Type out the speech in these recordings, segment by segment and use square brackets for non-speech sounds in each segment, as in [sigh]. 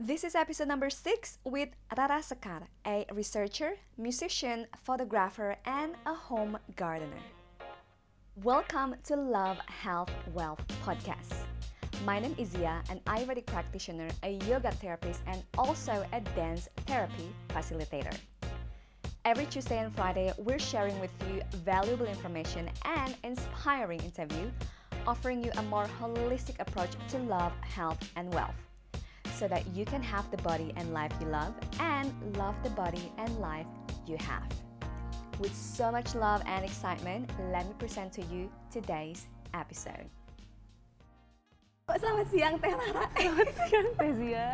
This is episode number six with Rara Sekar, a researcher, musician, photographer, and a home gardener. Welcome to Love, Health, Wealth podcast. My name is Zia, an Ayurvedic practitioner, a yoga therapist, and also a dance therapy facilitator. Every Tuesday and Friday, we're sharing with you valuable information and inspiring interview, offering you a more holistic approach to love, health, and wealth so that you can have the body and life you love and love the body and life you have. With so much love and excitement, let me present to you today's episode. Selamat siang Teh Rara. [laughs] Selamat siang Teh Zia.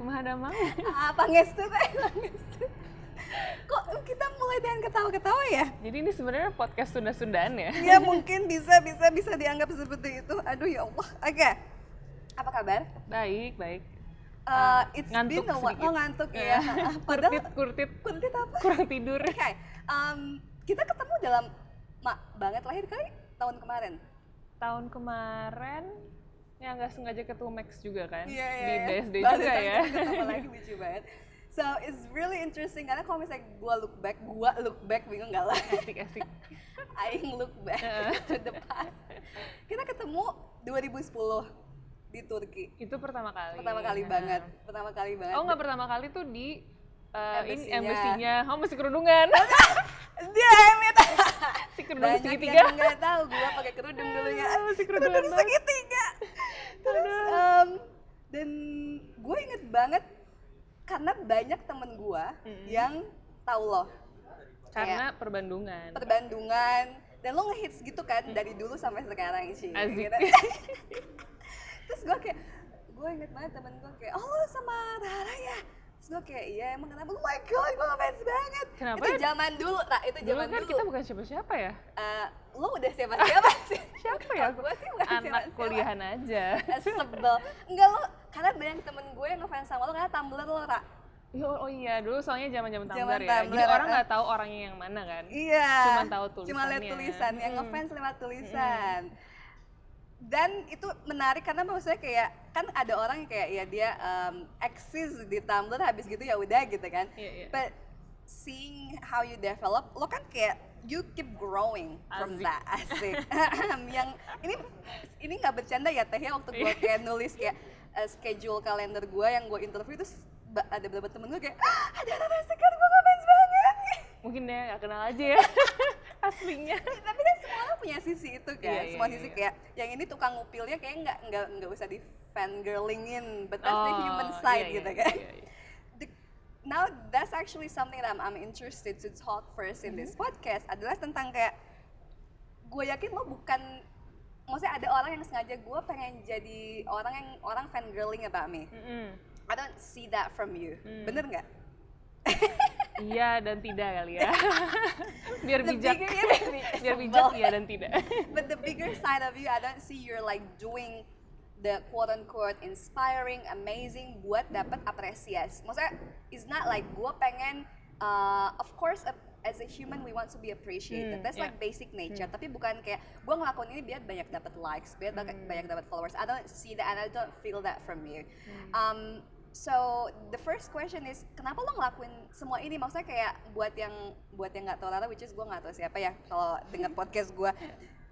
Kumaha damang? Ah, pangestu Teh, pangestu. Kok kita mulai dengan ketawa-ketawa ya? Jadi ini sebenarnya podcast Sunda-Sundaan ya? Ya mungkin bisa bisa bisa dianggap seperti itu. Aduh ya Allah. Oke. Apa kabar? Baik, baik. Uh, it's ngantuk been a while. Oh ngantuk ya. [laughs] Padahal kurtit, kurtit, kuntit apa? kurang tidur. [laughs] Oke, um, kita ketemu dalam mak banget lahir kali tahun kemarin. Tahun kemarin ya nggak sengaja ketemu Max juga kan? Iya iya. Di iya. BSD Baru juga ya. ketemu [laughs] lagi lucu banget. So it's really interesting karena kalau misalnya gua look back, gua look back bingung nggak lah. Asik, asik. Aing look back Heeh. to the past. Kita ketemu 2010 di Turki. Itu pertama kali. Pertama kali Nah. banget. Pertama kali banget. Oh nggak pertama kali tuh di uh, ini Embassy-nya. embassy-nya. Oh masih kerudungan. Damn it. si kerudung Banyak segitiga. yang nggak tahu gua pakai kerudung dulunya. Ah, masih kerudungan banget. segitiga. Terus em, dan gue inget banget karena banyak temen gue Mm-mm. yang tahu lo Karena perbandungan. perbandungan dan lo ngehits gitu kan dari dulu sampai sekarang sih. Asik. Gitu. [laughs] Terus gue kayak gue inget banget temen gue kayak oh lo sama Rara ya. Terus gue kayak iya emang kenapa? Oh my god gue ngefans banget. Kenapa? Itu zaman dulu, Ra. Itu Dulu zaman kan dulu. kita bukan siapa-siapa ya. Eh, lo udah siapa-siapa [laughs] sih? Siapa ya? [laughs] Gue sih bukan Anak siapa-siapa. kuliahan aja. Eh, sebel enggak lo karena banyak temen gue yang ngefans sama lo karena Tumblr lo Ra Iya, oh iya, dulu soalnya zaman-zaman Zaman Tumblr ya. Jadi Tumblr, orang eh. nggak tahu orangnya yang mana kan. iya Cuma tahu cuma lihat tulisannya. tulisan yang ngefans lewat tulisan dan itu menarik karena maksudnya kayak kan ada orang yang kayak ya dia um, eksis di Tumblr habis gitu ya udah gitu kan Iya, iya. but seeing how you develop lo kan kayak you keep growing from Asik. that asik [laughs] yang ini ini nggak bercanda ya teh ya waktu gue Iya. kayak nulis kayak uh, schedule kalender gue yang gue interview terus ada beberapa temen gue kayak ah, ada Rara Sekar gue ngefans banget Mungkin dia nggak kenal aja ya [laughs] aslinya. tapi kan punya sisi itu kan Iya, iya, semua iya, sisi iya. kayak yang ini tukang ngupilnya kayak nggak nggak nggak usah di fangirlingin but that's the Oh, human iya, side iya, gitu iya, kan iya, iya. The- now that's actually something that I'm, I'm interested to talk first in Mm-hmm. this podcast adalah tentang kayak gue yakin lo bukan maksudnya ada orang yang sengaja gue pengen jadi orang yang orang fangirling about me Mm-mm. I don't see that from you Hmm. bener nggak Iya dan tidak kali ya. [laughs] Biar The bijak. bigger- [laughs] Biar bijak iya dan tidak. [laughs] but the bigger side of you, I don't see you're like doing the quote unquote inspiring, amazing buat dapat apresiasi. Maksudnya, it's not like gue pengen, uh, of course, uh, as a human we want to be appreciated. Hmm, That's yeah. like basic nature. Tapi bukan kayak gue ngelakuin ini biar banyak dapat likes, biar banyak- Hmm. banyak dapat followers. I don't see that and I don't feel that from you. Hmm. Um, so the first question is kenapa lo ngelakuin semua ini maksudnya kayak buat yang buat yang nggak tahu Rara which is gue nggak tahu siapa ya kalau dengar [laughs] podcast gue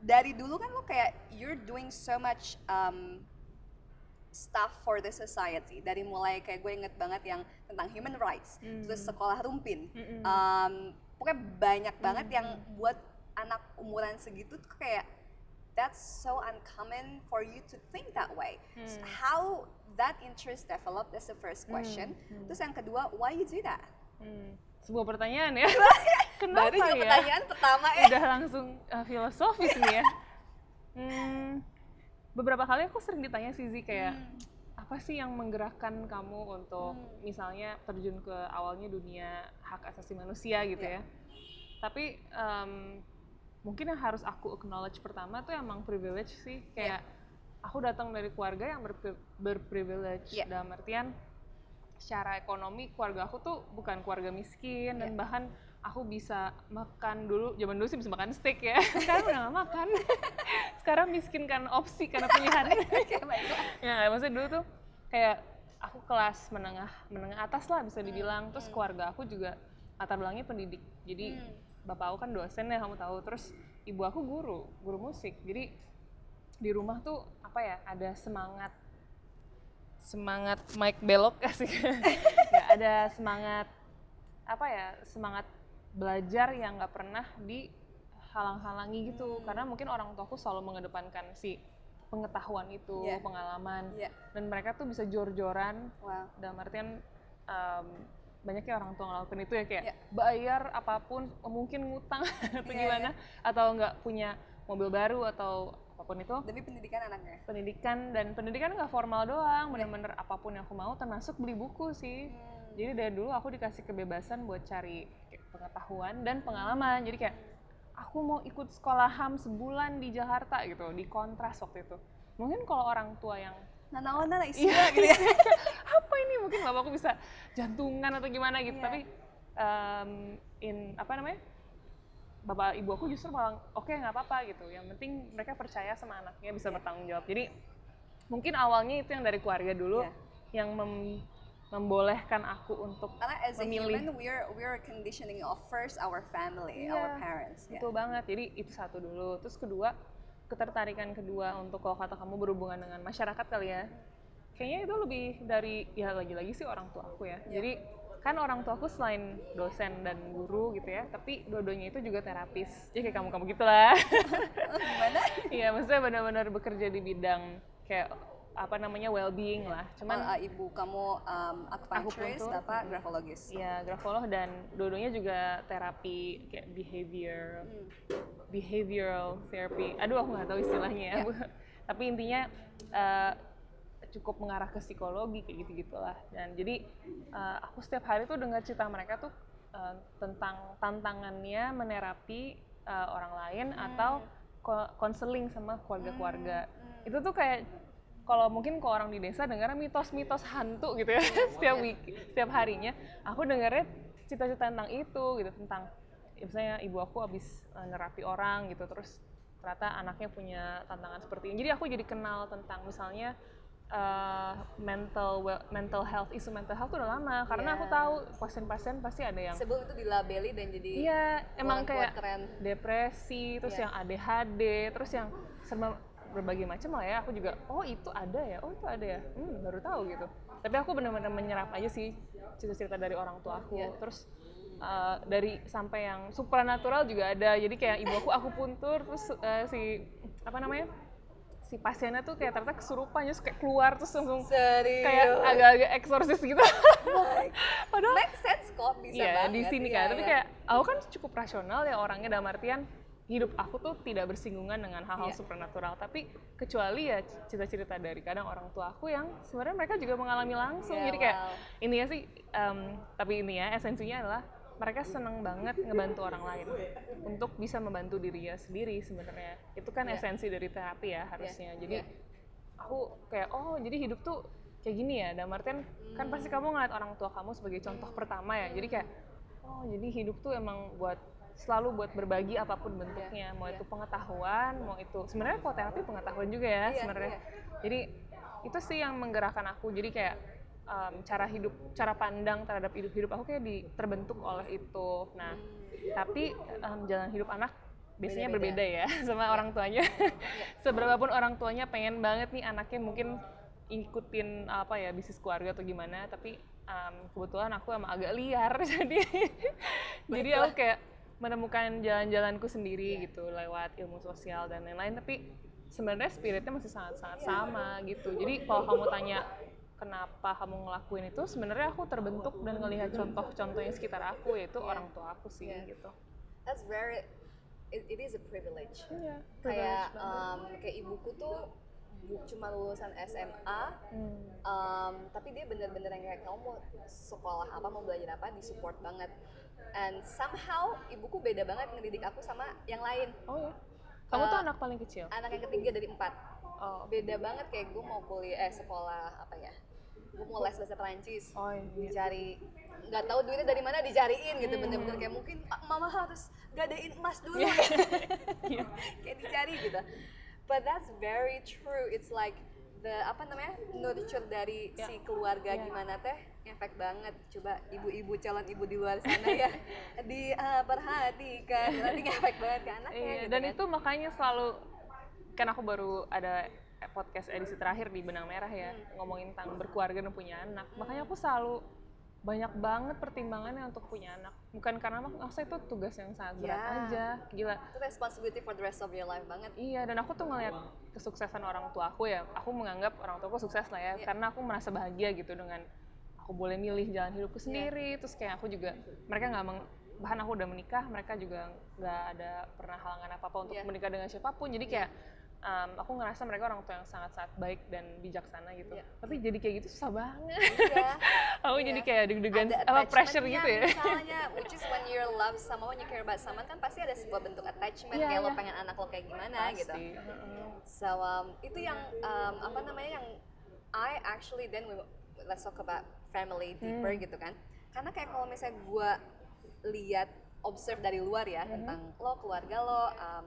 dari dulu kan lo kayak you're doing so much um, stuff for the society dari mulai kayak gue inget banget yang tentang human rights Hmm. terus sekolah rumpin Mm-mm. um, pokoknya banyak banget Hmm. yang buat anak umuran segitu tuh kayak that's so uncommon for you to think that way. So Hmm. how that interest developed? That's the first question. hmm. Terus yang kedua, why you do that? Hmm. Sebuah pertanyaan ya. [laughs] Kenapa Baru juga ya? pertanyaan pertama ya. Udah langsung uh, filosofis nih ya. Hmm, beberapa kali aku sering ditanya sih Zi kayak Hmm. apa sih yang menggerakkan kamu untuk Hmm. misalnya terjun ke awalnya dunia hak asasi manusia gitu Iya. ya. Tapi em, mungkin yang harus aku acknowledge pertama tuh emang privilege sih. Kayak aku datang dari keluarga yang berpri- berprivilege. Iya. dalam artian secara ekonomi keluarga aku tuh bukan keluarga miskin. Dan Iya. bahkan aku bisa makan dulu. Zaman dulu sih bisa makan steak ya. [laughs] Sekarang udah gak makan. Sekarang miskin kan opsi karena pilihan. [laughs] Ya maksudnya dulu tuh kayak aku kelas menengah menengah atas lah bisa dibilang. Terus hmm. keluarga aku juga latar belakangnya pendidik. Jadi Hmm. Bapak aku kan dosen ya kamu tahu terus ibu aku guru guru musik jadi di rumah tuh apa ya ada semangat semangat Mike belok [laughs] sih nggak ada semangat apa ya semangat belajar yang nggak pernah dihalang-halangi gitu Hmm. karena mungkin orang tuaku selalu mengedepankan si pengetahuan itu Iya. pengalaman Iya. dan mereka tuh bisa jor-joran Wow. dalam artian em, banyaknya orang tua ngelakuin itu ya kayak Iya. bayar apa pun mungkin ngutang [laughs] atau Iya, gimana atau nggak punya mobil baru atau apa pun itu Demi pendidikan anaknya. pendidikan dan pendidikan nggak formal doang bener-bener apa pun yang aku mau termasuk beli buku sih Hmm. jadi dari dulu aku dikasih kebebasan buat cari pengetahuan dan pengalaman jadi kayak aku mau ikut sekolah HAM sebulan di Jakarta gitu di kontras waktu itu mungkin kalau orang tua yang Nanaon nana isi Iya, gitu ya. [laughs] apa ini mungkin bapakku bisa jantungan atau gimana gitu Iya. tapi em, in apa namanya bapak ibu aku justru malah oke nggak apa-apa gitu yang penting mereka percaya sama anaknya bisa Iya. bertanggung jawab jadi mungkin awalnya itu yang dari keluarga dulu Iya. yang mem- membolehkan aku untuk Karena as a Memilih. human, we're we're conditioning of first our family, Iya. our parents. ya. betul banget jadi itu satu dulu terus kedua ketertarikan kedua untuk kalau kata kamu berhubungan dengan masyarakat kali ya kayaknya itu lebih dari ya lagi-lagi sih orang tua aku ya Iya. jadi kan orang tua aku selain dosen dan guru gitu ya tapi dua-duanya itu juga terapis ya kayak kamu kamu gitulah [laughs] Gimana? iya maksudnya benar-benar bekerja di bidang kayak apa namanya well-being lah cuman uh, ibu kamu um, Akupuntur. bapak grafologis. ya grafolog dan dua-duanya juga terapi kayak behavior Hmm. behavioral therapy. Aduh, aku nggak tahu istilahnya ya. Bu. Tapi intinya eh, cukup mengarah ke psikologi kayak gitu gitulah. Dan jadi eh, aku setiap hari tuh dengar cerita mereka tuh eh, tentang tantangannya menerapi eh, orang lain atau ko- konseling sama keluarga-keluarga. Hmm. Itu tuh kayak kalau mungkin ke orang di desa dengarnya mitos-mitos hantu gitu ya [laughs] setiap week setiap harinya aku dengarnya cerita-cerita tentang itu gitu tentang ya misalnya ibu aku habis eh, nerapi orang gitu terus ternyata anaknya punya tantangan seperti ini jadi aku jadi kenal tentang misalnya eh, mental well- mental health isu mental health tuh udah lama karena Iya. aku tahu pasien-pasien pasti ada yang Sebelum itu dilabeli dan jadi iya emang quote-unquote kayak keren. depresi terus Iya. yang ADHD terus yang serba berbagai macam lah ya aku juga oh itu ada ya oh itu ada ya hmm, baru tahu gitu tapi aku benar-benar menyerap aja sih cerita-cerita dari orang tua aku Iya. terus uh, dari sampai yang supranatural juga ada jadi kayak ibu aku aku puntur terus uh, si apa namanya si pasiennya tuh kayak ternyata kesurupan terus kayak keluar terus langsung Serius. kayak agak-agak eksorsis gitu [laughs] padahal Make sense kok bisa Iya banget. di sini kan, tapi iya. kayak aku kan cukup rasional ya orangnya dalam artian hidup aku tuh tidak bersinggungan dengan hal-hal Iya. supernatural. Tapi kecuali ya cerita-cerita dari kadang orang tua aku yang sebenarnya mereka juga mengalami langsung. Iya, Jadi kayak wow. intinya sih, em, tapi ini ya esensinya adalah mereka senang banget ngebantu orang lain untuk bisa membantu dirinya sendiri sebenarnya. Itu kan Iya. esensi dari terapi ya harusnya. Jadi iya. aku kayak oh jadi hidup tuh kayak gini ya dalam artian kan pasti Hmm. kamu ngeliat orang tua kamu sebagai contoh pertama ya jadi kayak oh jadi hidup tuh emang buat selalu buat berbagi apa pun bentuknya. Mau iya. itu pengetahuan mau itu sebenarnya terapi pengetahuan juga ya Iya, sebenarnya. iya. jadi itu sih yang menggerakkan aku. Jadi kayak em, cara hidup cara pandang terhadap hidup hidup aku kayak di, terbentuk oleh itu. Nah tapi em, jalan hidup anak biasanya Beda-beda. berbeda ya [laughs] sama orang tuanya. Seberapapun orang tuanya pengen banget nih anaknya mungkin ikutin apa ya bisnis keluarga atau gimana tapi em, kebetulan aku emang agak liar [laughs] jadi jadi aku kayak menemukan jalan-jalanku sendiri gitu lewat ilmu sosial dan lain-lain tapi sebenarnya spiritnya masih sangat-sangat sama gitu jadi kalau kamu tanya kenapa kamu ngelakuin itu sebenarnya aku terbentuk dan ngelihat contoh-contoh yang sekitar aku yaitu Iya. orang tua aku sih Iya. gitu That's very it, it is a privilege. Iya, Kayak privilege um, kayak ibuku tuh bu, cuma lulusan SMA, Hmm. um, tapi dia bener-bener yang kayak kamu mau sekolah apa mau belajar apa disupport banget. And somehow ibuku beda banget ngedidik aku sama yang lain. Oh ya. Kamu tuh Eh, anak paling kecil? Anak yang ketiga dari empat. Oh. Beda banget kayak gue mau kuliah eh sekolah apa ya? Gue mau les bahasa Perancis. Oh iya. dicari nggak tahu duitnya dari mana dicariin gitu Hmm. bener-bener kayak mungkin "Ah, mama harus gadein emas dulu Iya. [laughs] [laughs] kayak dicari gitu but that's very true it's like the apa namanya nurture dari Ya. si keluarga Ya. gimana teh efek banget coba ibu-ibu calon ibu di luar sana ya [laughs] diperhatikan nanti efek banget ke anaknya Iya, gitu dan kan. itu makanya selalu kan aku baru ada podcast edisi terakhir di benang merah ya Hmm. ngomongin tentang berkeluarga dan punya anak makanya aku selalu banyak banget pertimbangannya untuk punya anak bukan karena mak- maksudnya itu tugas yang sangat berat Ya. aja gila itu responsibility for the rest of your life banget iya dan aku tuh ngeliat kesuksesan orang tua aku ya aku menganggap orang tua aku sukses lah ya Iya. karena aku merasa bahagia gitu dengan aku boleh milih jalan hidupku Iya. sendiri terus kayak aku juga mereka nggak meng bahkan aku udah menikah mereka juga nggak ada pernah halangan apa apa untuk Iya. menikah dengan siapa pun jadi kayak um, aku ngerasa mereka orang tua yang sangat-sangat baik dan bijaksana gitu Iya. tapi jadi kayak gitu susah banget iya [laughs] aku Iya. jadi kayak deg-degan apa pressure gitu ya misalnya [laughs] which is when you love someone when you care about someone kan pasti ada sebuah bentuk attachment Iya, kayak lo iya. pengen anak lo kayak gimana gitu pasti Heeh. so um, itu yang um, apa namanya yang I actually then we, let's talk about family deeper Hmm. gitu kan karena kayak kalau misalnya gue lihat observe dari luar ya Mhm. tentang lo keluarga lo um,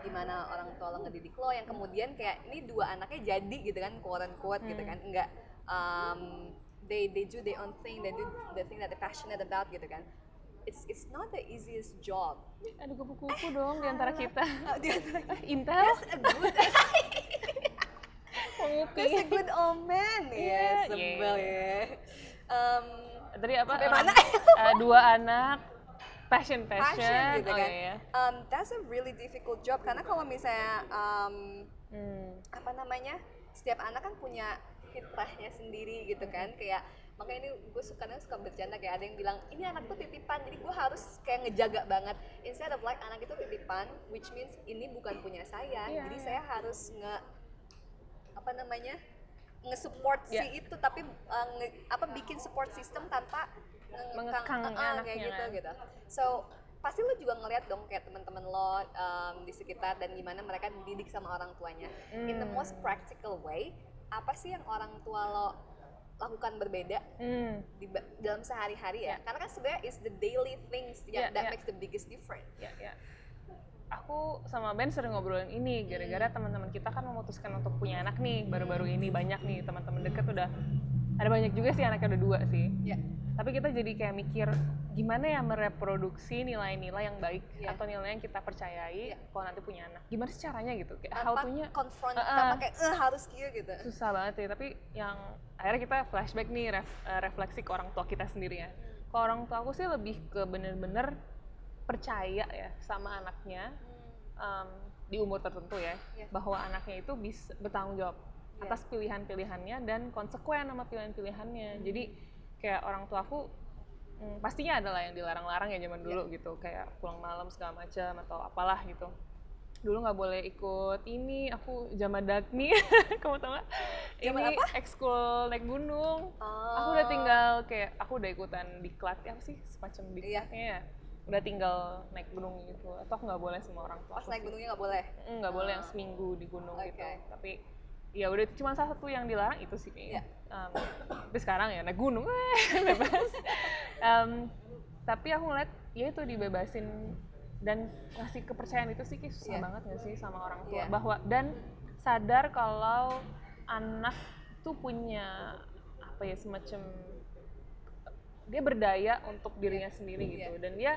gimana orang tua lo ngedidik lo yang kemudian kayak ini dua anaknya jadi gitu kan quote unquote gitu Hmm. kan. Enggak um, they they do their own thing they do the thing that they're passionate about gitu kan. It's it's not the easiest job. Ada kupu-kupu dong di antara kita. Uh, di antara- [laughs] Eh, Intel. That's a good [laughs] that's a good omen ya Iya, sebel iya. ya. Um, tadi apa? Sampai um, mana? [laughs] uh, dua anak passion passion, passion gitu oh kan iya um, that's a really difficult job karena kalau misalnya um, hmm. apa namanya setiap anak kan punya fitrahnya sendiri gitu kan kayak makanya ini gue suka kadang suka bercanda kayak ada yang bilang ini anak tuh titipan jadi gue harus kayak ngejaga banget instead of like anak itu titipan which means ini bukan punya saya Iya, jadi iya. saya harus nge apa namanya nge-support Iya. si itu tapi uh, nge- apa bikin support system tanpa Mengekang uh, uh, kayak anaknya gitu kan. gitu. So pasti lo juga ngeliat dong kayak teman-teman lo um, di sekitar dan gimana mereka dididik sama orang tuanya. In the Hmm. most practical way apa sih yang orang tua lo lakukan berbeda Hmm. di dalam sehari-hari ya? Karena kan sebenarnya is the daily things yang Iya, that iya. makes the biggest difference. Ya ya. Aku sama Ben sering ngobrolin ini gara-gara teman-teman kita kan memutuskan untuk punya anak nih baru-baru ini banyak nih teman-teman deket udah ada banyak juga sih anaknya udah dua sih. Ya tapi kita jadi kayak mikir gimana ya mereproduksi nilai-nilai yang baik Iya. atau nilai yang kita percayai Iya. kalau nanti punya anak gimana sih caranya gitu kayak how tanpa to-nya confront Uh-uh. tanpa kayak eh harus kia gitu susah banget sih tapi yang akhirnya kita flashback nih ref- eh, refleksi ke orang tua kita sendiri ya ke orang tua aku sih lebih ke bener-bener percaya ya sama anaknya em, di umur tertentu ya Iya. bahwa anaknya itu bisa bertanggung jawab Iya. atas pilihan-pilihannya dan konsekuen sama pilihan-pilihannya jadi kayak orang tua aku mm, pastinya adalah yang dilarang-larang ya zaman dulu gitu. Kayak pulang malam segala macam atau apalah gitu. Dulu nggak boleh ikut ini aku jamadagni [laughs] kamu tau nggak? Zaman ini ekskul naik gunung. Oh. aku udah tinggal kayak aku udah ikutan diklat ya apa sih? Semacam Iya. diklatnya ya. Udah tinggal naik gunung gitu. Atau aku nggak boleh sama orang tua pas naik gunungnya nggak boleh? Mm, nggak boleh yang seminggu di gunung gitu. Oke. tapi ya udah itu cuma salah satu yang dilarang itu sih kayaknya Iya. Em, tapi sekarang ya naik gunung [laughs] bebas Em, tapi aku ngeliat ya itu dibebasin dan ngasih kepercayaan itu sih kayak susah Iya. banget gak sih sama orang tua Iya. bahwa dan sadar kalau anak tuh punya apa ya semacam dia berdaya untuk dirinya sendiri Iya. gitu dan dia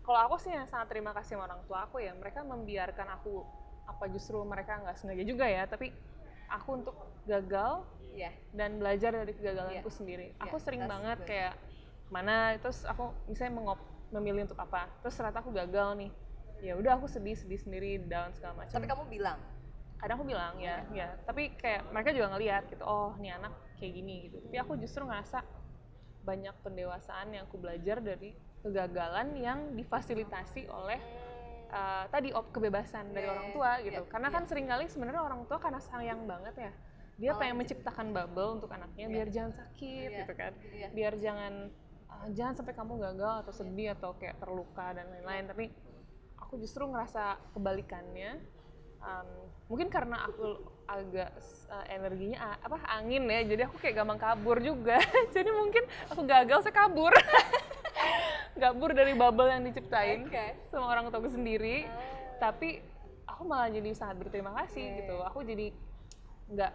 kalau aku sih yang sangat terima kasih sama orang tua aku ya mereka membiarkan aku apa justru mereka nggak sengaja juga ya tapi aku untuk gagal Iya. dan belajar dari kegagalanku Iya. sendiri. Iya, aku sering banget good. kayak mana? Terus aku misalnya mengop memilih untuk apa? Terus ternyata aku gagal nih. Ya udah aku sedih sedih sendiri down segala macam. Tapi kamu bilang? Kadang aku bilang ya ya. Tapi kayak mereka juga ngelihat gitu oh nih anak kayak gini gitu. Tapi aku justru ngerasa banyak pendewasaan yang aku belajar dari kegagalan yang difasilitasi oleh uh, tadi op kebebasan dari Iya, orang iya, tua iya, gitu. karena iya. kan sering kali sebenarnya orang tua karena sayang banget ya. Dia Oh, pengen gitu. menciptakan bubble untuk anaknya Iya. biar jangan sakit Iya, gitu kan. iya. biar jangan ah, jangan sampai kamu gagal atau sedih atau kayak terluka dan lain-lain. Tapi aku justru ngerasa kebalikannya Um, mungkin karena aku agak uh, energinya apa angin ya. Jadi aku kayak gampang kabur juga. [laughs] Jadi mungkin aku gagal saya kabur [laughs] kabur dari bubble yang diciptain Oke. sama orang tuaku sendiri tapi aku malah jadi sangat berterima kasih Iya, gitu iya. aku jadi nggak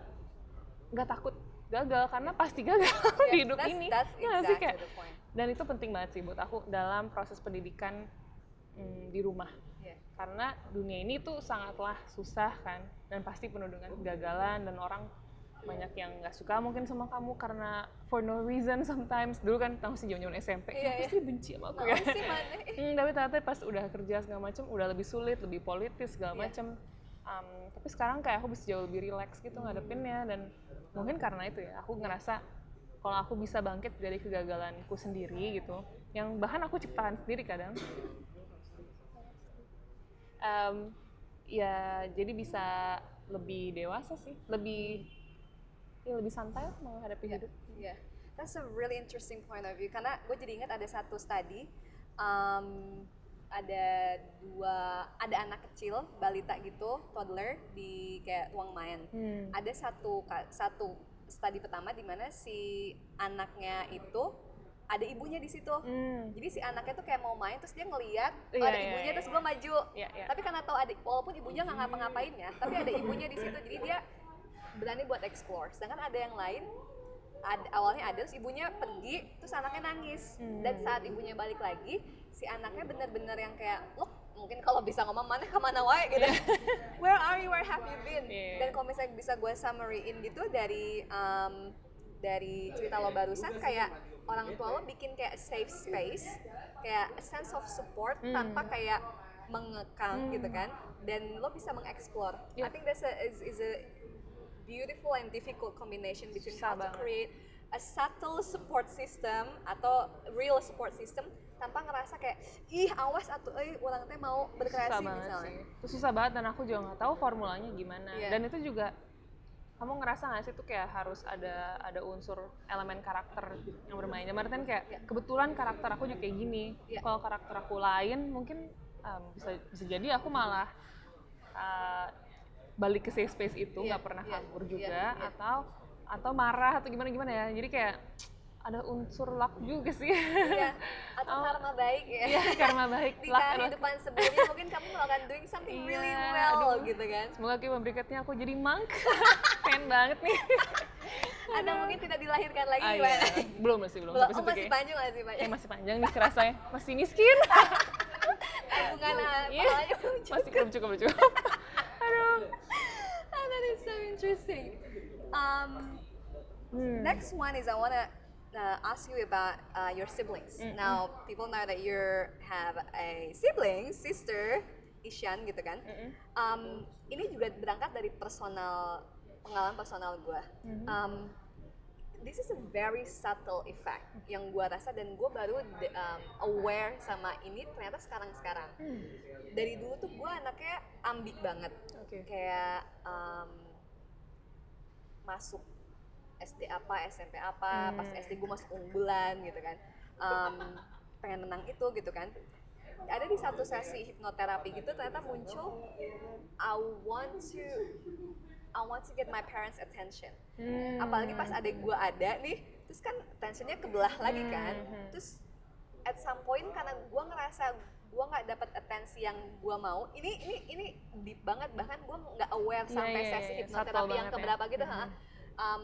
nggak takut gagal karena pasti gagal Yeah, [laughs] di hidup that's, ini That's Ya sih? exactly Kayak- the point. dan itu penting banget sih buat aku dalam proses pendidikan mm, di rumah Yeah. karena dunia ini tuh sangatlah susah kan dan pasti penuh dengan kegagalan dan orang banyak yang nggak suka mungkin sama kamu karena for no reason sometimes. Dulu kan tahu sih zaman SMP Iya, kenapa iya. sih benci sama aku? Nah, ya? [laughs] Hmm, tapi ternyata pas udah kerja segala macam udah lebih sulit lebih politis segala Iya. macam Um, tapi sekarang kayak aku bisa jauh lebih relax gitu ngadepinnya. Dan mungkin karena itu ya aku ngerasa kalau aku bisa bangkit dari kegagalanku sendiri gitu yang bahkan aku ciptakan sendiri kadang. Em, ya jadi bisa lebih dewasa sih lebih ya lebih santai lah menghadapi Yeah. hidup Yeah, that's a really interesting point of view. Karena gue jadi ingat ada satu study, um, ada dua, ada anak kecil, balita gitu, toddler di kayak ruang main. Hmm. Ada satu satu study pertama di mana si anaknya itu ada ibunya di situ. Hmm. Jadi si anaknya tuh kayak mau main terus dia ngeliat oh, Iya, ada iya, ibunya iya. terus gue maju. Ya, ya. Tapi karena tahu adik, walaupun ibunya nggak ngapa-ngapain ya, tapi ada ibunya di situ, jadi dia berani buat explore. Sedangkan ada yang lain, ada, awalnya ada, terus ibunya pergi, terus anaknya nangis. Dan Hmm. saat ibunya balik lagi, si anaknya bener-bener yang kayak, look, mungkin kalau bisa ngomong mana ke mana wae gitu. [laughs] Where are you? Where have you been? Iya. Dan kalau misalnya bisa gue summary-in gitu dari um, dari cerita lo barusan kayak orang tua lo bikin kayak safe space, kayak a sense of support Hmm. tanpa kayak mengekang Hmm. gitu kan, dan lo bisa mengeksplor. I Iya. think that's a is, is a beautiful and difficult combination between Susah how to banget. create a subtle support system atau real support system tanpa ngerasa kayak ih awas atau eh orang teh mau berkreasi susah misalnya. sih itu susah banget dan aku juga nggak tahu formulanya gimana Iya. dan itu juga kamu ngerasa nggak sih itu kayak harus ada ada unsur elemen karakter yang bermain Dalam artian kayak Iya. kebetulan karakter aku juga kayak gini Iya. kalau karakter aku lain mungkin um, bisa bisa jadi aku malah uh, balik ke safe space itu Iya, nggak pernah iya, kabur iya, juga iya. atau atau marah atau gimana gimana ya jadi kayak ada unsur luck juga sih Iya, [laughs] atau Oh. karma baik ya. Iya, karma baik Di kehidupan sebelumnya mungkin kamu melakukan doing something really Iya, well aduh. gitu kan. Semoga kehidupan berikutnya aku jadi monk. [laughs] Pengen banget nih. [laughs] Atau mungkin tidak dilahirkan lagi Ah, iya. Belum masih belum. Belum, oh masih panjang masih panjang. kayak masih panjang nih kerasanya. Masih miskin. Tabungan ah, Iya. pahalanya belum cukup. masih belum cukup, belum cukup. [laughs] Aduh. Ah, that is so interesting. Um, Hmm. Next one is I want to uh, ask you about uh, your siblings. Mm, Now, people know that you have a sibling, sister, Ishan gitu kan. Mm-mm. Um, ini juga berangkat dari personal pengalaman personal gue. Mhm. Um, this is a very subtle effect yang gue rasa dan gue baru de- um, aware sama ini ternyata sekarang-sekarang. Hmm. Dari dulu tuh gue anaknya ambik banget Oke. kayak um, masuk SD apa SMP apa pas Hmm. SD gue masuk unggulan gitu kan um, pengen menang itu gitu kan ada di satu sesi hipnoterapi gitu ternyata muncul I want to I want to get my parents attention Hmm. apalagi pas adek gue ada nih terus kan tensionnya kebelah lagi kan Hmm. terus at some point karena gue ngerasa gue nggak dapat atensi yang gue mau ini ini ini deep banget bahkan gue nggak aware Iya, sampai iya, sesi iya, hipnoterapi yang ya. keberapa gitu ha. Mhm. Um,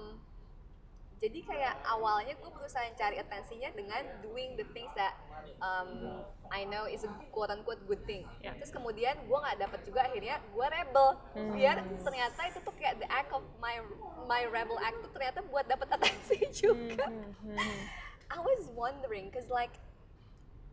jadi kayak awalnya gue berusaha cari atensinya dengan doing the things that um, I know is a quote unquote good thing. Ya. Terus kemudian gue nggak dapet juga akhirnya gue rebel. Hmm. Biar ternyata itu tuh kayak the act of my my rebel act tuh ternyata buat dapet atensi [laughs] juga. Hmm, hmm, hmm. I was wondering because like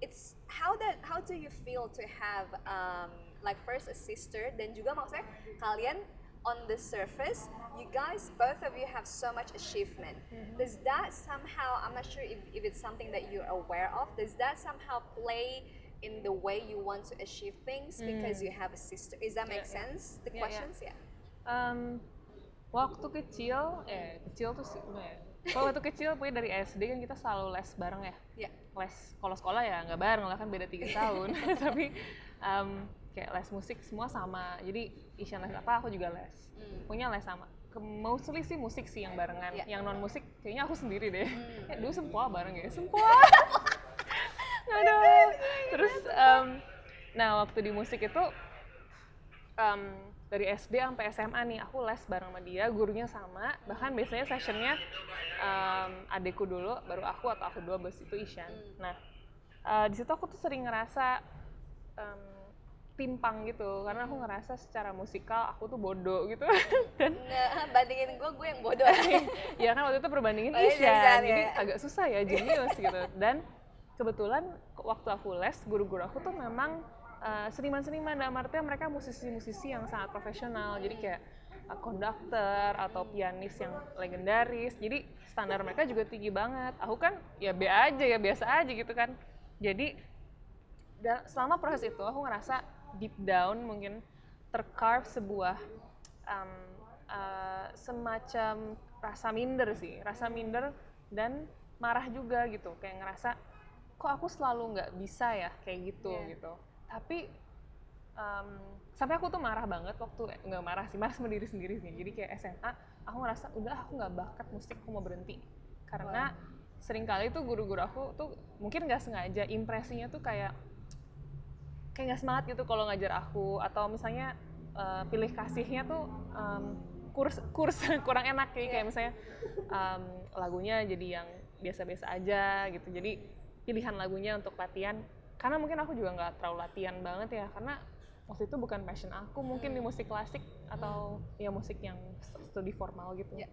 it's how that how do you feel to have um, like first a sister dan juga maksudnya kalian on the surface you guys both of you have so much achievement does that somehow i'm not sure if, if it's something that you're aware of does that somehow play in the way you want to achieve things because you have a sister is that make Yeah, yeah. sense the Yeah, yeah. questions yeah Em, waktu kecil, eh kecil tuh sih, ya? Kalau waktu [laughs] kecil, pokoknya dari SD kan kita selalu les bareng ya. yeah les kalau sekolah ya nggak bareng lah kan beda tiga [laughs] tahun [laughs] tapi em, kayak les musik semua sama jadi Isyan les apa aku juga les. Hmm. punya les sama. Ke- mostly sih musik sih yang barengan. Iya. yang non musik kayaknya aku sendiri deh. Hmm. eh, dulu sempoa bareng ya? Sempoa. [laughs] Aduh terus em, nah waktu di musik itu em, dari SD sampai SMA nih aku les bareng sama dia gurunya sama. Bahkan biasanya sessionnya um, adekku dulu baru aku atau aku dua bos itu Ishan Hmm. nah uh, di situ aku tuh sering ngerasa um, timpang gitu. Karena aku ngerasa secara musikal aku tuh bodoh gitu. Dan Nggak, [laughs] bandingin gue, gue yang bodoh. [laughs] ya kan waktu itu perbandingin Oh, iya, Ishan Ishan, jadi ya. agak susah ya jenius gitu. Dan kebetulan waktu aku les guru-guru aku tuh memang uh, seniman-seniman. Dalam artian mereka musisi-musisi yang sangat profesional. Jadi kayak uh, konduktor atau pianis yang legendaris. Jadi standar mereka juga tinggi banget. Aku kan ya B aja ya biasa aja gitu kan. Jadi dan selama proses itu aku ngerasa deep down mungkin tercarve sebuah um, uh, semacam rasa minder sih rasa minder dan marah juga gitu. Kayak ngerasa kok aku selalu nggak bisa ya? Kayak gitu Iya. gitu. Tapi um, sampai aku tuh marah banget waktu eh, nggak marah sih marah sama diri sendiri sih. Jadi kayak SMA aku ngerasa udah aku nggak bakat musik aku mau berhenti. Karena sering kali tuh guru-guru aku tuh mungkin nggak sengaja impresinya tuh kayak kayak nggak semangat gitu kalau ngajar aku. Atau misalnya eh, pilih kasihnya tuh em, kurs kurs [laughs] kurang enak kayak kayak misalnya em, lagunya jadi yang biasa-biasa aja gitu. Jadi pilihan lagunya untuk latihan karena mungkin aku juga nggak terlalu latihan banget ya karena waktu itu bukan passion aku mungkin di musik klasik atau ya musik yang studi formal gitu. Ya.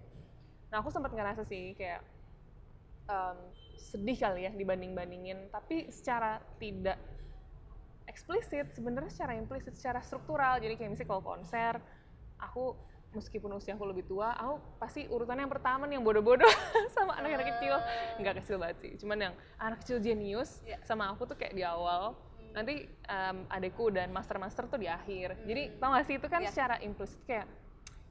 nah aku sempat ngerasa sih kayak em, sedih kali ya dibanding bandingin tapi secara tidak eksplisit sebenarnya secara implisit secara struktural jadi kayak misalnya kalau konser aku meskipun usia aku lebih tua aku pasti urutannya yang pertama nih yang bodoh-bodoh [laughs] sama anak-anak kecil nggak kecil banget sih cuman yang anak kecil jenius Iya. sama aku tuh kayak di awal nanti em, adekku dan master-master tuh di akhir jadi tau gak sih itu kan Iya. secara implisit kayak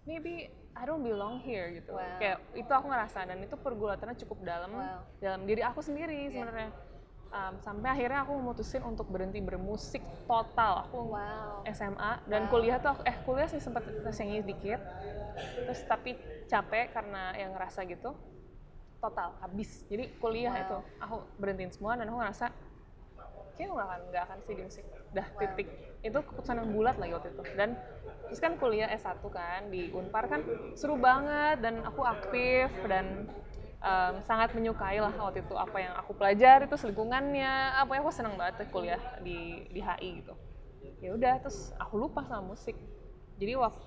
maybe I don't belong here gitu Wow. kayak itu aku ngerasa dan itu pergulatannya cukup dalam Wow. dalam diri aku sendiri Iya. sebenarnya Um, sampai akhirnya aku memutusin untuk berhenti bermusik total aku Wow. SMA dan Wow. kuliah tuh aku, eh kuliah sih sempat nyanyi dikit terus tapi capek karena yang ngerasa gitu total habis jadi kuliah Wow. itu aku berhentiin semua dan aku ngerasa kayaknya nggak akan nggak akan sih di musik dah Wow. titik itu keputusan yang bulat lagi waktu itu dan terus kan kuliah S1 kan di Unpar kan seru banget dan aku aktif dan em, sangat menyukai lah waktu itu apa yang aku pelajari terus lingkungannya apa ya aku seneng banget kuliah di di HI gitu. Ya udah terus aku lupa sama musik. Jadi waktu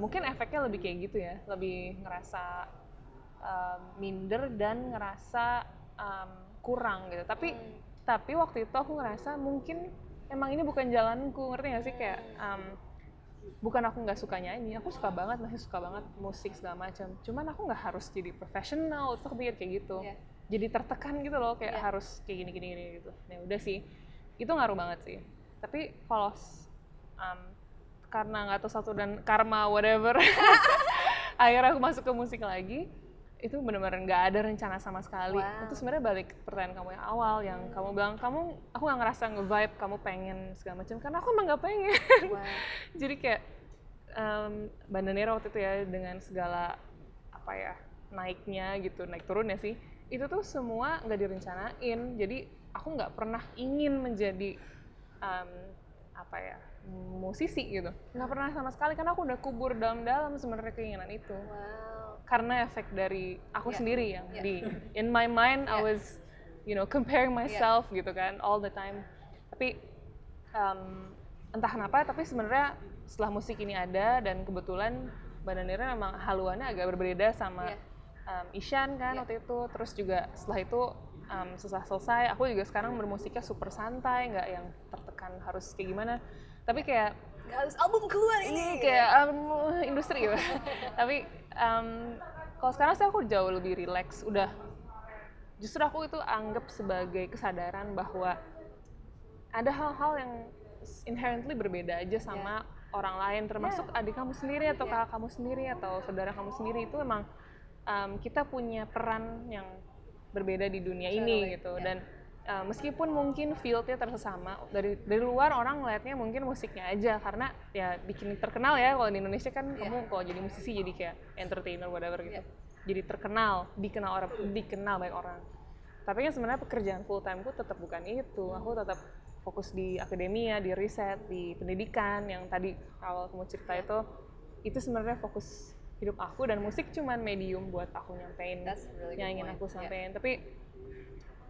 mungkin efeknya lebih kayak gitu ya lebih ngerasa em, minder dan ngerasa em, kurang gitu. Tapi Hmm. tapi waktu itu aku ngerasa mungkin emang ini bukan jalanku ngerti gak sih? Kayak em, bukan aku nggak suka nyanyi aku suka banget masih suka banget musik segala macam. Cuman aku nggak harus jadi profesional aku pikir kayak gitu. Iya. jadi tertekan gitu loh kayak Iya. harus kayak gini gini gini gitu. Nah udah sih itu ngaruh banget sih. Tapi kalau em, karena nggak tahu satu dan karma whatever [laughs] akhirnya aku masuk ke musik lagi itu benar-benar nggak ada rencana sama sekali Wow. itu sebenarnya balik ke pertanyaan kamu yang awal yang kamu bilang kamu aku nggak ngerasa nge-vibe kamu pengen segala macam karena aku emang nggak pengen Wow. [laughs] jadi kayak um, Bandanera waktu itu ya dengan segala apa ya naiknya gitu naik turunnya sih itu tuh semua nggak direncanain jadi aku nggak pernah ingin menjadi um, apa ya musisi gitu nggak pernah sama sekali karena aku udah kubur dalam-dalam sebenarnya keinginan itu Wow. karena efek dari aku Iya, sendiri yang iya. di in my mind I Iya. was you know comparing myself gitu kan all the time tapi um, entah kenapa tapi sebenarnya setelah musik ini ada dan kebetulan Bandanera memang haluannya agak berbeda sama Iya. um, Ishan kan Iya. waktu itu terus juga setelah itu um, setelah selesai aku juga sekarang bermusiknya super santai nggak yang tertekan harus kayak gimana tapi kayak Gak harus album keluar ini. kayak um, [laughs] industri gitu. tapi um, kalau sekarang sih aku jauh lebih relax udah justru aku itu anggap sebagai kesadaran bahwa ada hal-hal yang inherently berbeda aja sama orang lain termasuk adik kamu sendiri atau Yeah. kakak kamu sendiri atau saudara kamu sendiri itu emang um, kita punya peran yang berbeda di dunia ini Totally, gitu yeah. dan uh, meskipun mungkin fieldnya terasa sama dari dari luar orang ngelihatnya mungkin musiknya aja karena ya bikin terkenal ya kalau di Indonesia kan Yeah. kamu kalau jadi musisi jadi kayak entertainer whatever gitu Yeah. jadi terkenal dikenal orang dikenal banyak orang tapi kan sebenarnya pekerjaan full timeku tetap bukan itu aku tetap fokus di akademia di riset di pendidikan yang tadi awal kamu cerita itu itu sebenarnya fokus hidup aku dan musik cuman medium buat aku nyampein really yang ingin aku Yeah. sampein tapi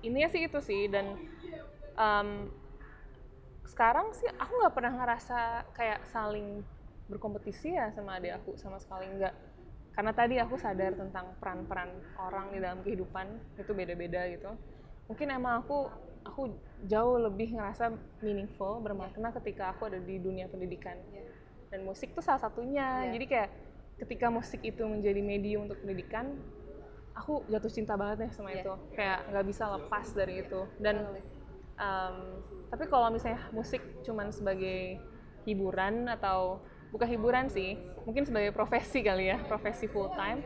ininya sih itu sih dan um, sekarang sih aku nggak pernah ngerasa kayak saling berkompetisi ya sama adik aku sama sekali nggak karena tadi aku sadar tentang peran-peran orang di dalam kehidupan itu beda-beda gitu mungkin emang aku aku jauh lebih ngerasa meaningful bermakna ketika aku ada di dunia pendidikan Iya. dan musik tuh salah satunya Iya. jadi kayak ketika musik itu menjadi medium untuk pendidikan aku jatuh cinta banget deh sama Iya. itu. Kayak nggak bisa lepas dari itu. Dan um, tapi kalau misalnya musik cuman sebagai hiburan atau bukan hiburan sih mungkin sebagai profesi kali ya profesi full time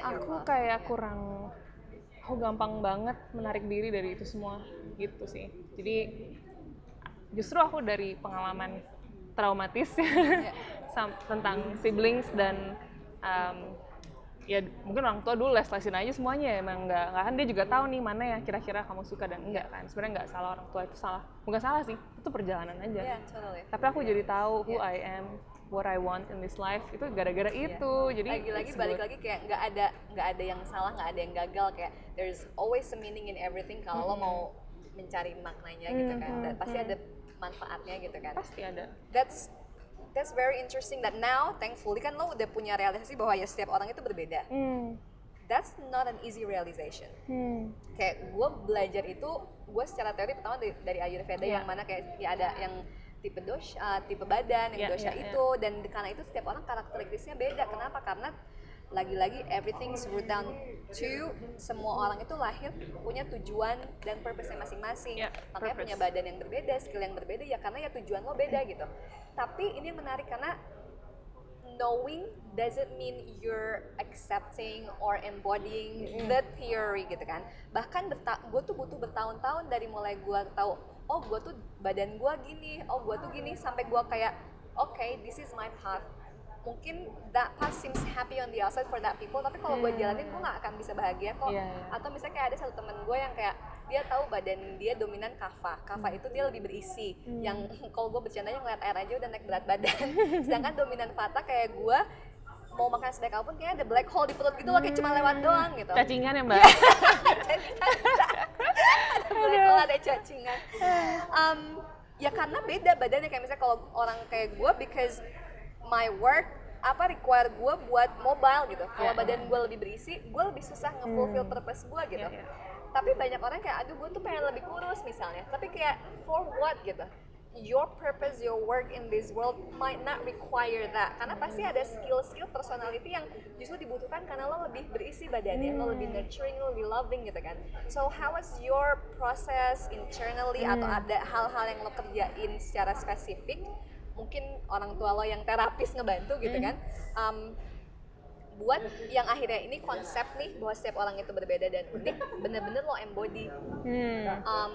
aku kayak kurang aku gampang banget menarik diri dari itu semua gitu sih. Jadi justru aku dari pengalaman traumatis sam- [laughs] tentang siblings dan um, ya mungkin orang tua dulu les-lesin aja semuanya emang nggak nggak kan dia juga tahu nih mana yang kira-kira kamu suka dan enggak kan. Sebenarnya nggak salah orang tua itu salah. Bukan salah sih itu perjalanan aja. Yeah, totally. tapi aku jadi tahu who Yeah. I am what I want in this life itu gara-gara Iya. itu. Jadi lagi-lagi balik good. lagi kayak nggak ada nggak ada yang salah nggak ada yang gagal kayak there's always a meaning in everything kalau lo mau mencari maknanya gitu kan. Dan pasti ada manfaatnya gitu kan. Pasti ada. That's that's very interesting that now thankfully kan lo udah punya realisasi bahwa ya setiap orang itu berbeda hmm. that's not an easy realization Hmm. kayak gue belajar itu gue secara teori pertama dari, dari Ayurveda Iya. yang mana kayak ya ada yang tipe dosha, uh, tipe badan, yang Iya, dosha iya, itu dan karena itu setiap orang karakteristiknya beda. Kenapa? Karena lagi-lagi everything is root down to semua orang itu lahir punya tujuan dan purpose masing-masing. Iya, Makanya purpose. punya badan yang berbeda, skill yang berbeda ya karena ya tujuan lo beda gitu. Tapi ini yang menarik karena knowing doesn't mean you're accepting or embodying the theory gitu kan bahkan gue tuh butuh bertahun-tahun dari mulai gue tahu oh gue tuh badan gue gini oh gue tuh gini sampai gue kayak oke this is my path mungkin that path seems happy on the outside for that people tapi kalau gue Hmm. jalanin gue nggak akan bisa bahagia kok. Iya, iya. atau misalnya kayak ada satu temen gue yang kayak dia tahu badan dia dominan kava kava itu dia lebih berisi. Hmm. yang [laughs] kalau gue bercandanya ngeliat air aja udah naik berat badan. [laughs] Sedangkan dominan vata kayak gue mau makan sebaik apa pun kayak ada black hole di perut gitu loh kayak cuma lewat doang gitu. Cacingan ya mbak? Ada [laughs] black hole ada cacingan. Um, ya karena beda badannya kayak misalnya kalau orang kayak gue because my work apa require gue buat mobile gitu. Kalau Iya, badan gue lebih berisi gue lebih susah nge-fulfill purpose gue gitu. Iya, iya. tapi banyak orang kayak aduh gue tuh pengen lebih kurus misalnya. Tapi kayak for what? gitu. Your purpose your work in this world might not require that. Karena pasti ada skill-skill personality yang justru dibutuhkan karena lo lebih berisi badannya lo lebih nurturing lo lebih loving gitu kan. So how was your process internally atau ada hal-hal yang lo kerjain secara spesifik mungkin orang tua lo yang terapis ngebantu gitu kan. Um, buat yang akhirnya ini konsep nih bahwa setiap orang itu berbeda dan unik bener-bener lo embody. Hmm. um,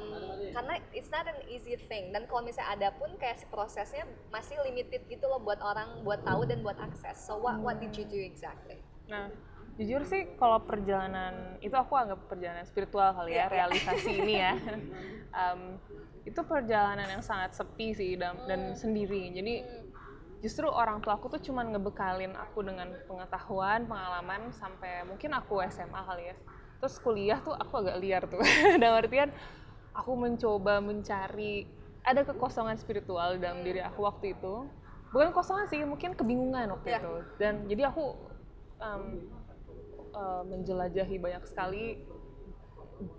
karena it's not an easy thing. Dan kalau misalnya ada pun kayak si prosesnya masih limited gitu loh buat orang buat tahu dan buat akses. So what what did you do exactly? Nah, jujur sih kalau perjalanan itu aku anggap perjalanan spiritual kali Iya, ya, iya. realisasi ini ya. [laughs] Em, itu perjalanan yang sangat sepi sih dan, dan sendiri. Jadi justru orang tua aku tuh cuman ngebekalin aku dengan pengetahuan, pengalaman sampai mungkin aku SMA kali ya. Terus kuliah tuh aku agak liar tuh. [laughs] Dalam artian aku mencoba mencari ada kekosongan spiritual dalam diri aku waktu itu. Bukan kosongan sih, mungkin kebingungan waktu Iya. itu. Dan jadi aku um, uh, menjelajahi banyak sekali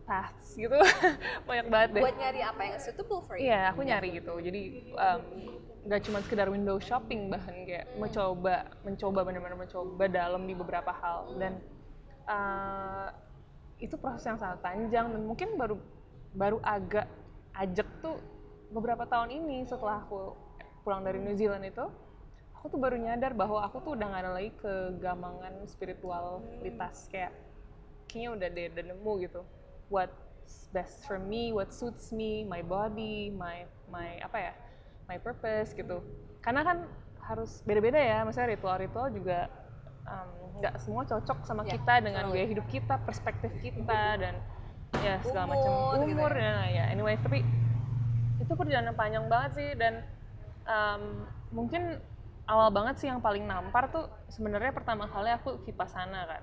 paths gitu. [laughs] Banyak banget deh. Buat nyari apa yang suitable for you. Iya aku nyari gitu. Jadi um, nggak cuma sekedar window shopping bahkan kayak mencoba mencoba benar-benar mencoba dalam di beberapa hal. Dan uh, itu proses yang sangat panjang dan mungkin baru baru agak ajak tuh beberapa tahun ini setelah aku pulang dari New Zealand itu aku tuh baru nyadar bahwa aku tuh udah gak ada lagi kegamangan spiritualitas. Kayak kayaknya udah deh udah nemu gitu. What's best for me what suits me my body my my apa ya my purpose gitu. Karena kan harus beda-beda ya misalnya ritual-ritual juga um, nggak semua cocok sama Ya, kita dengan gaya hidup kita perspektif kita dan ya segala macam Umur gitu umur ya. ya ya anyway tapi itu perjalanan panjang banget sih dan um, mungkin awal banget sih yang paling nampar tuh sebenarnya pertama kali aku vipassana kan.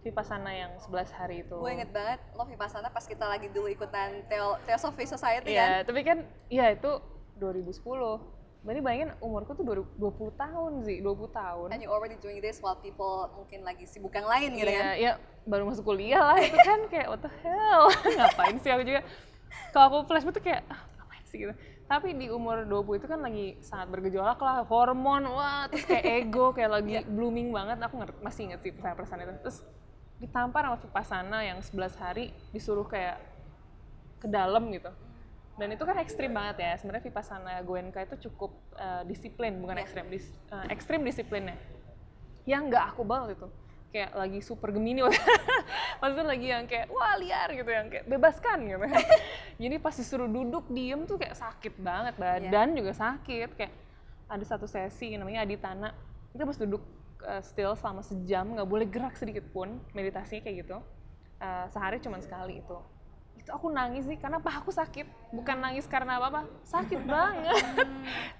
Vipassana yang 11 hari itu. Gue inget banget lo vipassana pas kita lagi dulu ikutan Theo Theosophy Society Iya, kan? tapi kan ya itu 2010 Berarti bayangin umurku tuh 20 20 tahun sih, 20 tahun. and you already doing this while people mungkin lagi sibuk yang lain gitu Iya, kan? ya baru masuk kuliah lah itu kan kayak what the hell? [laughs] Ngapain sih aku juga? Kalau aku flashback tuh kayak ah, ngapain sih? gitu tapi di umur 20 itu kan lagi sangat bergejolak lah hormon wah terus kayak ego kayak lagi blooming banget. Aku ngerti masih inget sih pesan-pesan itu. Terus ditampar sama Vipassana yang 11 hari disuruh kayak ke dalam gitu. Dan itu kan ekstrim banget ya. Sebenarnya Vipassana Goenka itu cukup eh, disiplin bukan Iya. ekstrim dis, eh, ekstrim disiplinnya. Yang nggak aku banget itu. Kayak lagi super gemini [laughs] maksudnya lagi yang kayak wah liar gitu yang kayak bebaskan gitu [laughs] jadi pas disuruh duduk diem tuh kayak sakit banget badan juga sakit. Kayak ada satu sesi namanya Aditana. Itu pas duduk uh, still selama sejam nggak boleh gerak sedikit pun meditasinya kayak gitu. Uh, sehari cuma sekali itu. Itu aku nangis sih karena pahaku sakit. Bukan nangis karena apa apa sakit [laughs] banget.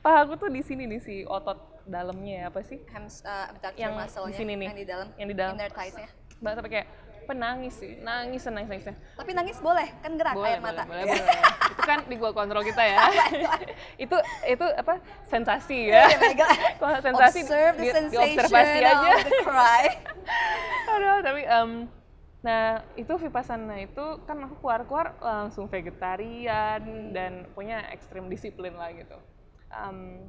Pahaku tuh di sini di si otot dalamnya ya apa sih? Hams, uh, abductor Yang di sini nih. yang di dalam yang di dalam. inner thighs-nya. Tapi kayak penangis sih nangis nangis nangisnya tapi nangis boleh kan gerak boleh air boleh mata. boleh, boleh. [laughs] itu kan di gua kontrol kita ya. [laughs] Itu itu apa? Sensasi ya. Oh my God. kalau sensasi observe the di, sensation diobservasi aja. the cry. [laughs] Aduh tapi em, nah itu vipassana itu kan aku keluar-keluar langsung vegetarian dan punya ekstrim disiplin lah gitu. Em,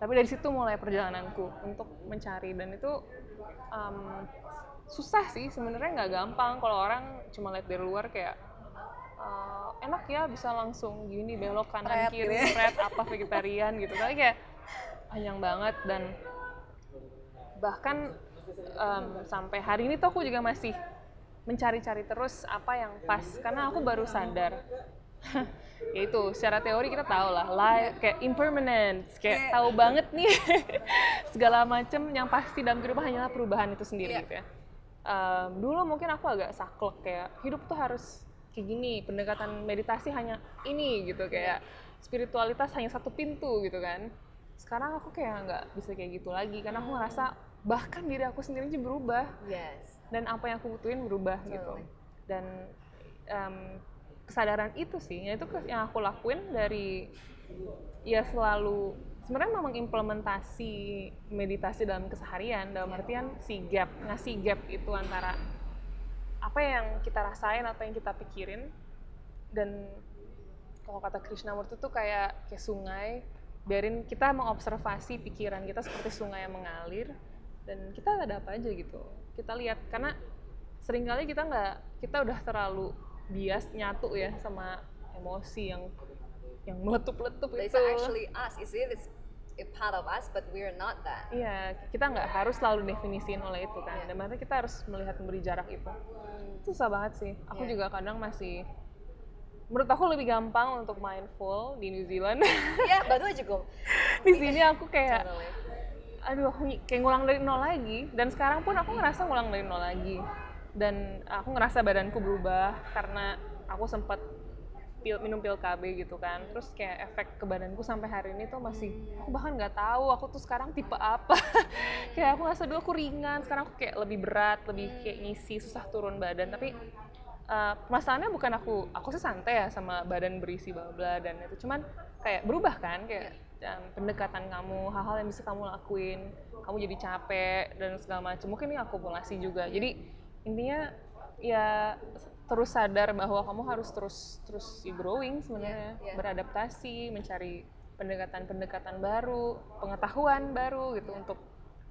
tapi dari situ mulai perjalananku untuk mencari dan itu em, susah sih sebenarnya nggak gampang. Kalau orang cuma lihat dari luar kayak eh, enak ya bisa langsung gini belok kanan Thread kiri gitu ya. apa vegetarian gitu. Tapi kayak panjang banget dan bahkan em, sampai hari ini tuh aku juga masih mencari-cari terus apa yang pas. Karena aku baru sadar. [laughs] Yaitu secara teori kita tahu lah life kayak impermanence kayak tahu banget nih. [laughs] Segala macam yang pasti dalam kehidupan hanyalah perubahan itu sendiri Iya. gitu ya Em, dulu mungkin aku agak saklek kayak hidup tuh harus kayak gini pendekatan meditasi hanya ini gitu kayak spiritualitas hanya satu pintu gitu kan. Sekarang aku kayak nggak bisa kayak gitu lagi karena aku ngerasa bahkan diri aku sendiri aja berubah. Yes. Dan apa yang aku butuhin berubah gitu. Totally. dan em, kesadaran itu sih itu yang aku lakuin dari ya selalu sebenarnya memang implementasi meditasi dalam keseharian dalam artian si gap ngasih gap itu antara apa yang kita rasain apa yang kita pikirin dan kalau kata Krishnamurti tuh kayak kayak sungai biarin kita mengobservasi pikiran kita seperti sungai yang mengalir dan kita ada apa aja gitu. Kita lihat karena sering kali kita nggak kita udah terlalu bias nyatu ya sama emosi yang yang meletup-letup It's itu. actually us is it is a part of us but we're not that. Iya kita nggak harus selalu definisiin oleh itu kan. Iya. dan makanya kita harus melihat memberi jarak itu. Susah banget sih. Aku Iya. juga kadang masih menurut aku lebih gampang untuk mindful di New Zealand. Ya baru aja gue di sini aku kayak aduh aku kayak ngulang dari nol lagi. Dan sekarang pun aku ngerasa ngulang dari nol lagi. Dan aku ngerasa badanku berubah karena aku sempat pil, minum pil KB gitu kan. Terus kayak efek ke badanku sampai hari ini tuh masih aku bahkan nggak tahu aku tuh sekarang tipe apa. [laughs] Kayak aku ngerasa dulu aku ringan. Sekarang aku kayak lebih berat lebih kayak ngisi susah turun badan. Tapi uh, permasalahannya bukan aku aku sih santai ya sama badan berisi bla bla dan itu. Cuman kayak berubah kan kayak um, pendekatan kamu hal-hal yang bisa kamu lakuin kamu jadi capek dan segala macam mungkin ini akumulasi juga. Jadi intinya ya terus sadar bahwa kamu harus terus terus growing sebenarnya. Iya, iya. beradaptasi mencari pendekatan-pendekatan baru pengetahuan baru gitu untuk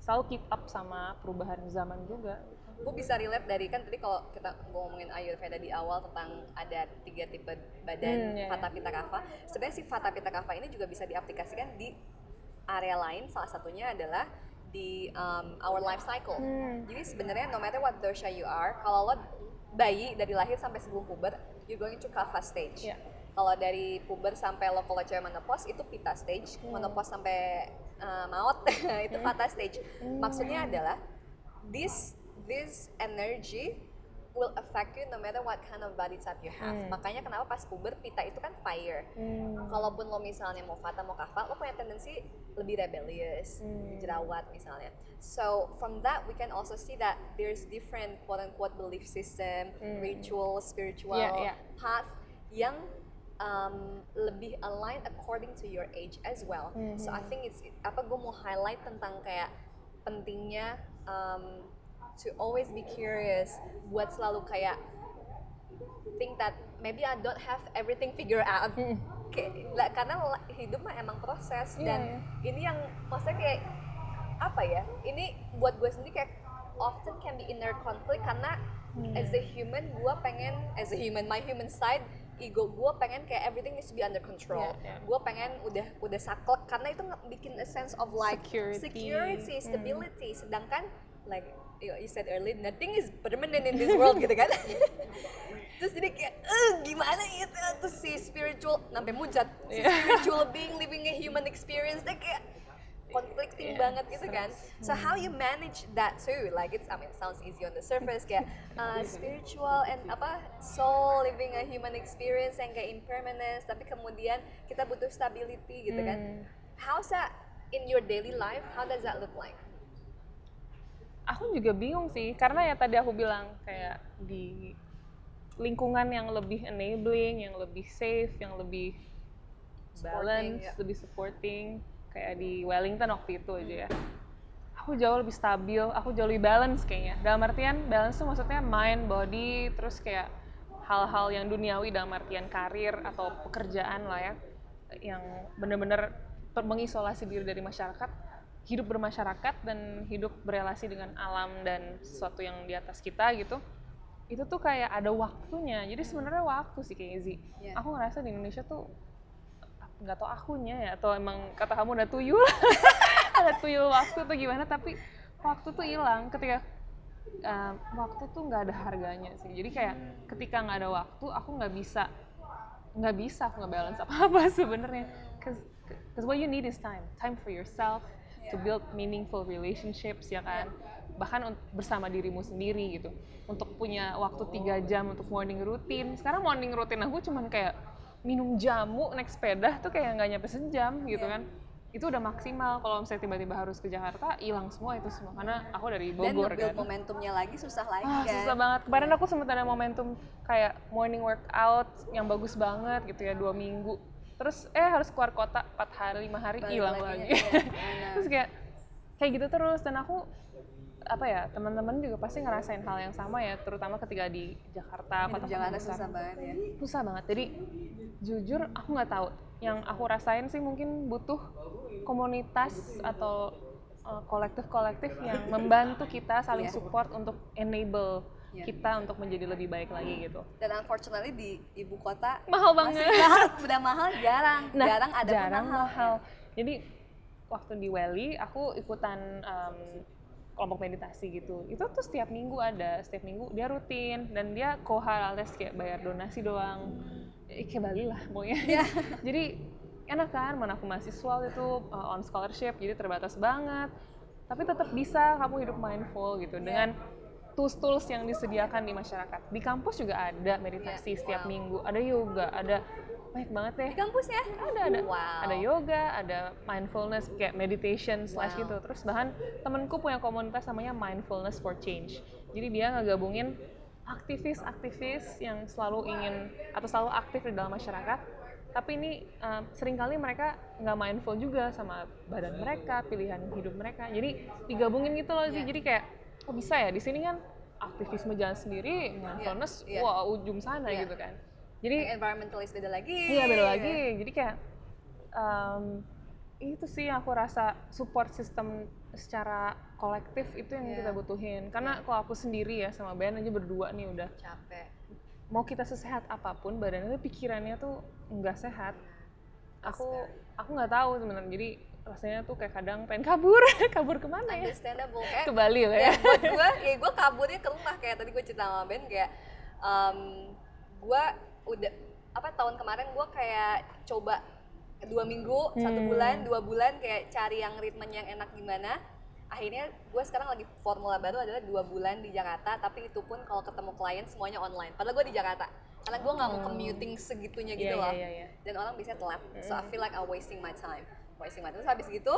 selalu keep up sama perubahan zaman juga. Gue bisa relate dari kan tadi kalau kita ngomongin Ayurveda di awal tentang ada tiga tipe badan Hmm, iya, Vata Pitta Kapha. Sebenarnya si Vata Pitta Kapha ini juga bisa diaplikasikan di area lain. Salah satunya adalah di um, our life cycle. Hmm. jadi sebenarnya no matter what dosha you are kalau lo bayi dari lahir sampai sebelum puber you're going to Kapha stage Iya. kalau dari puber sampai lo kalau cewek menopause itu Pitta stage Hmm. menopause sampai uh, maut [laughs] itu Vata stage Hmm. maksudnya adalah this this energy will affect you no matter what kind of body type you have. Hmm. Makanya kenapa pas puber pita itu kan fire. Hmm. Kalaupun lo misalnya mau fata mau kafal, lo punya tendensi lebih rebellious, Hmm. jerawat misalnya. So from that we can also see that there's different quote unquote belief system, Hmm. ritual, spiritual Yeah, yeah. path yang um, lebih align according to your age as well. So I Mhm. think it's apa gue mau highlight tentang kayak pentingnya um, to always be curious buat selalu kayak think that maybe I don't have everything figured out Mm. kayak karena hidup mah emang proses Iya, dan iya. ini yang maksudnya kayak apa ya ini buat gue sendiri kayak often can be inner conflict karena Hmm. as a human gue pengen as a human my human side ego gue pengen kayak everything needs to be under control Iya, iya. gue pengen udah udah saklek karena itu bikin a sense of like Security. security Hmm. stability sedangkan like you said earlier nothing is permanent in this world gitu kan? [laughs] Terus jadi kayak eh gimana ya? Tuh si spiritual sampai mujat. Si spiritual being living a human experience dia kayak conflicting Iya, banget gitu kan? So how you manage that too? Like it's I mean it sounds easy on the surface kayak uh, [laughs] spiritual and apa soul living a human experience yang kayak impermanence tapi kemudian kita butuh stability gitu kan? Hmm. how's that in your daily life? How does that look like aku juga bingung sih karena ya tadi aku bilang kayak di lingkungan yang lebih enabling, yang lebih safe, yang lebih Supporting, balance, ya. lebih supporting kayak di Wellington waktu itu aja ya. Aku jauh lebih stabil, aku jauh lebih balance kayaknya. Dalam artian balance tuh maksudnya mind, body, terus kayak hal-hal yang duniawi dalam artian karir atau pekerjaan lah ya, yang bener-bener per- mengisolasi diri dari masyarakat, hidup bermasyarakat dan hidup berelasi dengan alam dan sesuatu yang di atas kita gitu. Itu tuh kayak ada waktunya. Jadi sebenarnya waktu sih kayak Zi. Iya. Aku ngerasa di Indonesia tuh nggak tau akunya ya atau emang kata kamu udah tuyul [laughs] ada tuyul waktu tuh gimana tapi waktu tuh hilang ketika uh, waktu tuh nggak ada harganya sih jadi kayak ketika nggak ada waktu aku nggak bisa nggak bisa aku nggak balance apa apa [laughs] sebenarnya cause, cause what you need is time time for yourself to build meaningful relationships ya kan? Bahkan bersama dirimu sendiri gitu. Untuk punya waktu tiga jam untuk morning routine. Sekarang morning routine aku cuman kayak minum jamu naik sepeda tuh kayak nggak nyampe sejam gitu kan? Itu udah maksimal. Kalau misalnya tiba-tiba harus ke Jakarta hilang semua itu semua. Karena aku dari dan Bogor nge-build kan. momentumnya lagi susah lagi Ah, kan? susah banget. Kemarin aku sempat ada momentum kayak morning workout yang bagus banget gitu ya dua minggu. Terus eh harus keluar kota 4 hari lima hari hilang lagi, lagi. [laughs] Terus kayak kayak gitu terus dan aku apa ya teman-teman juga pasti ngerasain hal yang sama ya terutama ketika di Jakarta kota-kota Jakarta besar. susah banget ya susah banget jadi jujur aku nggak tahu yang aku rasain sih mungkin butuh komunitas atau uh, kolektif-kolektif yang membantu kita saling Iya. support untuk enable. Kita untuk menjadi lebih baik lagi gitu. Dan unfortunately di ibu kota mahal masih banget. [laughs] mahal udah mahal jarang nah jarang ada jarang mahal, mahal. Jadi waktu di Welly aku ikutan um, kelompok meditasi gitu. Itu tuh setiap minggu ada. Setiap minggu dia rutin. Dan dia kohal alias kayak bayar donasi doang. Eh, kayak Bali lah pokoknya. Iya. [laughs] jadi enak kan? Mana aku mahasiswa itu uh, on scholarship jadi terbatas banget. Tapi tetap bisa kamu hidup mindful gitu. Iya. dengan tools-tools yang disediakan di masyarakat. Di kampus juga ada meditasi Iya, setiap wow. minggu. Ada yoga ada banyak banget deh di kampus ya? Ada ada. Wow. Ada yoga ada mindfulness kayak meditation slash Wow. gitu terus bahkan temenku punya komunitas namanya mindfulness for change. Jadi dia ngegabungin aktivis-aktivis yang selalu ingin atau selalu aktif di dalam masyarakat. Tapi ini uh, sering kali mereka nggak mindful juga sama badan mereka pilihan hidup mereka. Jadi digabungin gitu loh sih Iya. jadi kayak kok bisa ya di sini kan aktivisme jalan sendiri mindfulness iya. wah ujung sana Iya. gitu kan jadi Kayak environmentalist beda lagi Iya beda lagi. Jadi kayak em, itu sih yang aku rasa support system secara kolektif itu yang Iya. kita butuhin. Karena kalau aku sendiri ya sama Ben aja berdua nih udah capek mau kita sesehat apa pun badannya tuh pikirannya tuh nggak sehat. Aku aku nggak tahu sebenarnya. Jadi rasanya tuh kayak kadang pengen kabur, [laughs] kabur ke mana ya? understandable kayak Ke Bali lah ya ya. buat gue ya gue kaburnya ke rumah kayak tadi gue cerita sama Ben kayak um, gue udah apa tahun kemarin gue kayak coba dua minggu satu Hmm. bulan dua bulan kayak cari yang ritmenya yang enak gimana akhirnya gue sekarang lagi formula baru adalah dua bulan di Jakarta tapi itu pun kalau ketemu klien semuanya online padahal gue di Jakarta karena gue nggak mau Hmm. commuting segitunya gitu Iya, loh iya, iya. dan orang bisa telat so I feel like I'm wasting my time my time terus habis gitu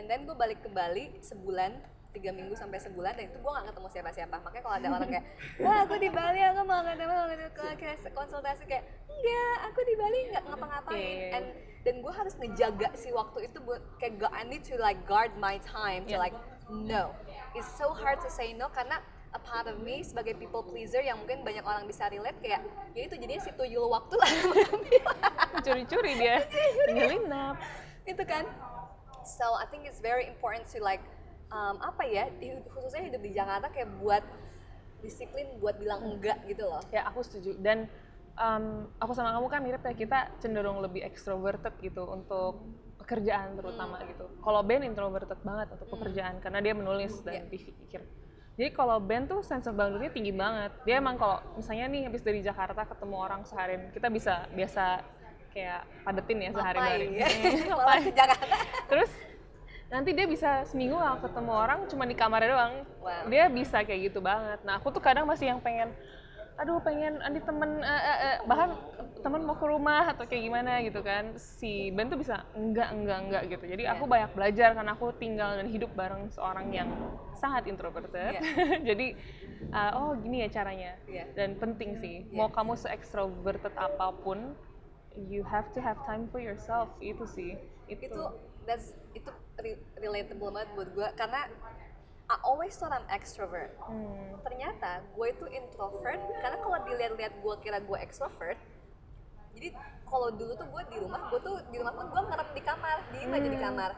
and then gue balik ke Bali sebulan tiga minggu sampai sebulan dan itu gue gak ketemu siapa-siapa. Makanya kalau ada orang kayak wah aku di Bali aku mau ketemu mau Kalau kayak konsultasi kayak enggak aku di Bali nggak ngapa-ngapain. Iya, iya, iya. and dan gue harus ngejaga si waktu itu buat kayak I need to like guard my time to like no. It's so hard to say no karena a part of me sebagai people pleaser yang mungkin banyak orang bisa relate kayak ya itu jadinya si tuyul waktu lah. [laughs] Curi-curi dia. Nyelinap. Itu kan so I think it's very important to like um, apa ya khususnya hidup di Jakarta kayak buat disiplin buat bilang enggak gitu loh Ya aku setuju dan em, aku sama kamu kan mirip ya kita cenderung lebih extroverted gitu untuk pekerjaan terutama gitu. Kalau Ben introverted banget untuk pekerjaan karena dia menulis dan pikir. Jadi kalau Ben tuh sense of boundary tinggi banget. Dia emang kalau misalnya nih habis dari Jakarta ketemu orang seharian, kita bisa biasa kayak padetin ya sehari hari. ngapain [laughs] [laughs] ke Jakarta Terus nanti dia bisa seminggu nggak ketemu orang cuma di kamarnya doang. Wow. Dia bisa kayak gitu banget. Nah aku tuh kadang masih yang pengen, aduh pengen andi temen, eh, eh, eh, bahkan temen mau ke rumah atau kayak gimana gitu kan. Si Ben tuh bisa enggak enggak enggak gitu. Jadi aku Iya. banyak belajar karena aku tinggal dan hidup bareng seorang yang sangat introverted. [laughs] Jadi eh, oh gini ya caranya. Iya. Dan penting sih. Iya. Mau kamu se-extroverted apa pun, you have to have time for yourself itu sih. Itu. itu that's itu re- relatable banget buat gue karena I always thought I'm extrovert Hmm. ternyata gue itu introvert karena kalau dilihat-lihat gue kira gue extrovert jadi kalau dulu tuh gue di rumah gue tuh di rumah pun gue ngerem di kamar diem aja di Hmm. kamar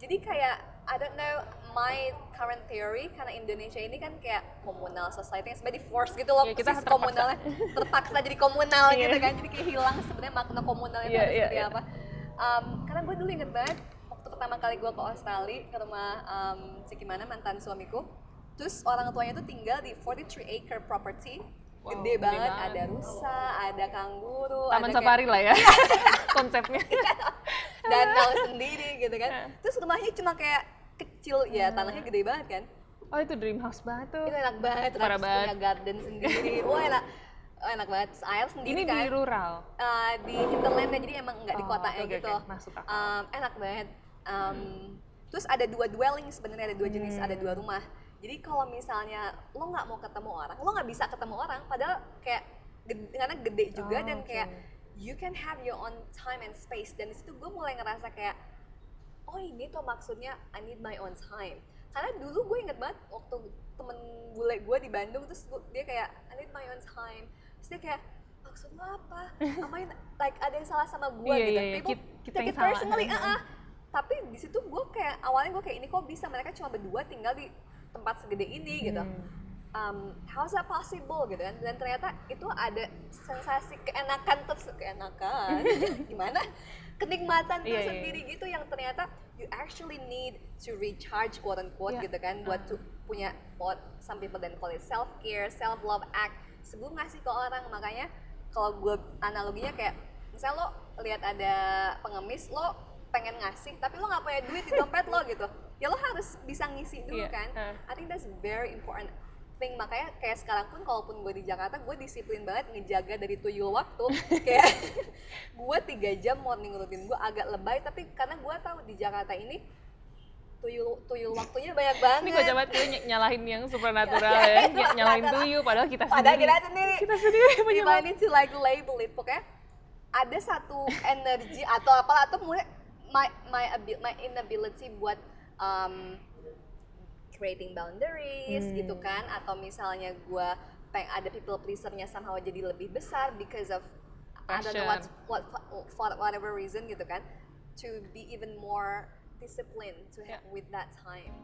jadi kayak I don't know my current theory karena Indonesia ini kan kayak komunal society yang sebenarnya di force gitu loh Iya, kita terpaksa. komunalnya terpaksa jadi komunal [laughs] Iya. gitu kan jadi kayak hilang sebenarnya makna komunal itu Iya, harus iya, seperti iya. apa Um, karena gue dulu inget banget waktu pertama kali gue ke Australia ke rumah um, si gimana mantan suamiku terus orang tuanya tuh tinggal di 43 acre property Wow, gede gede banget, banget. ada rusa, ada kanguru, Taman ada safari lah ya [laughs] konsepnya. kayak danau sendiri gitu kan. Iya. Terus rumahnya cuma kayak kecil ya, tanahnya gede banget kan. Oh itu dream house banget tuh. Itu enak banget, Parah banget. punya garden sendiri. [laughs] Wah enak, oh, enak banget. Air sendiri Ini kan. di rural. uh, di hinterland jadi emang nggak di Oh, kotanya oke, gitu. oke, masuk akal. Um, enak banget. Um, terus ada dua dwelling sebenarnya ada dua jenis, Hmm. ada dua rumah. Jadi kalau misalnya lo nggak mau ketemu orang, lo nggak bisa ketemu orang. Padahal kayak gede, karena gede juga Oh, dan oke. kayak you can have your own time and space. Dan di situ gue mulai ngerasa kayak oh ini tuh maksudnya I need my own time. Karena dulu gue inget banget waktu temen bule gue di Bandung terus gua- dia kayak I need my own time. Terus dia kayak maksud lo apa? Am I [laughs] like ada yang salah sama gue Iya, gitu? iya, iya. People Kit- kita take yang it salah. personally, uh-uh. Tapi di situ gue kayak awalnya gue kayak ini kok bisa mereka cuma berdua tinggal di tempat segede ini gitu. Um, how's that possible gitu kan? Dan ternyata itu ada sensasi keenakan terus keenakan [laughs] gimana? Kenikmatan Iya, iya, tersendiri gitu yang ternyata you actually need to recharge quote unquote Iya. gitu kan buat tuh punya what some people then call it self care, self love act sebelum ngasih ke orang makanya kalau gue analoginya kayak misalnya lo lihat ada pengemis lo pengen ngasih tapi lo nggak punya duit di dompet lo [laughs] gitu ya lo harus bisa ngisi dulu Iya, kan eh. I think that's very important thing makanya kayak sekarang pun kalaupun gue di Jakarta gue disiplin banget ngejaga dari tuyul waktu [laughs] kayak gue tiga jam morning routine gue agak lebay tapi karena gue tahu di Jakarta ini tuyul tuyul waktunya banyak banget Ini banget kita ny- nyalahin yang supernatural ya, ny- nyalahin tuyul padahal kita Padahal sendiri. kita sendiri. Kita sendiri If I penyebab. need to like label it, pokoknya ada satu energi atau apalah atau mulai my my my inability buat um, creating boundaries gitu hmm. gitu kan atau misalnya gue peng ada people pleasernya somehow jadi lebih besar because of Passion. I don't know what, what for whatever reason gitu kan to be even more disciplined to have yeah. with that time.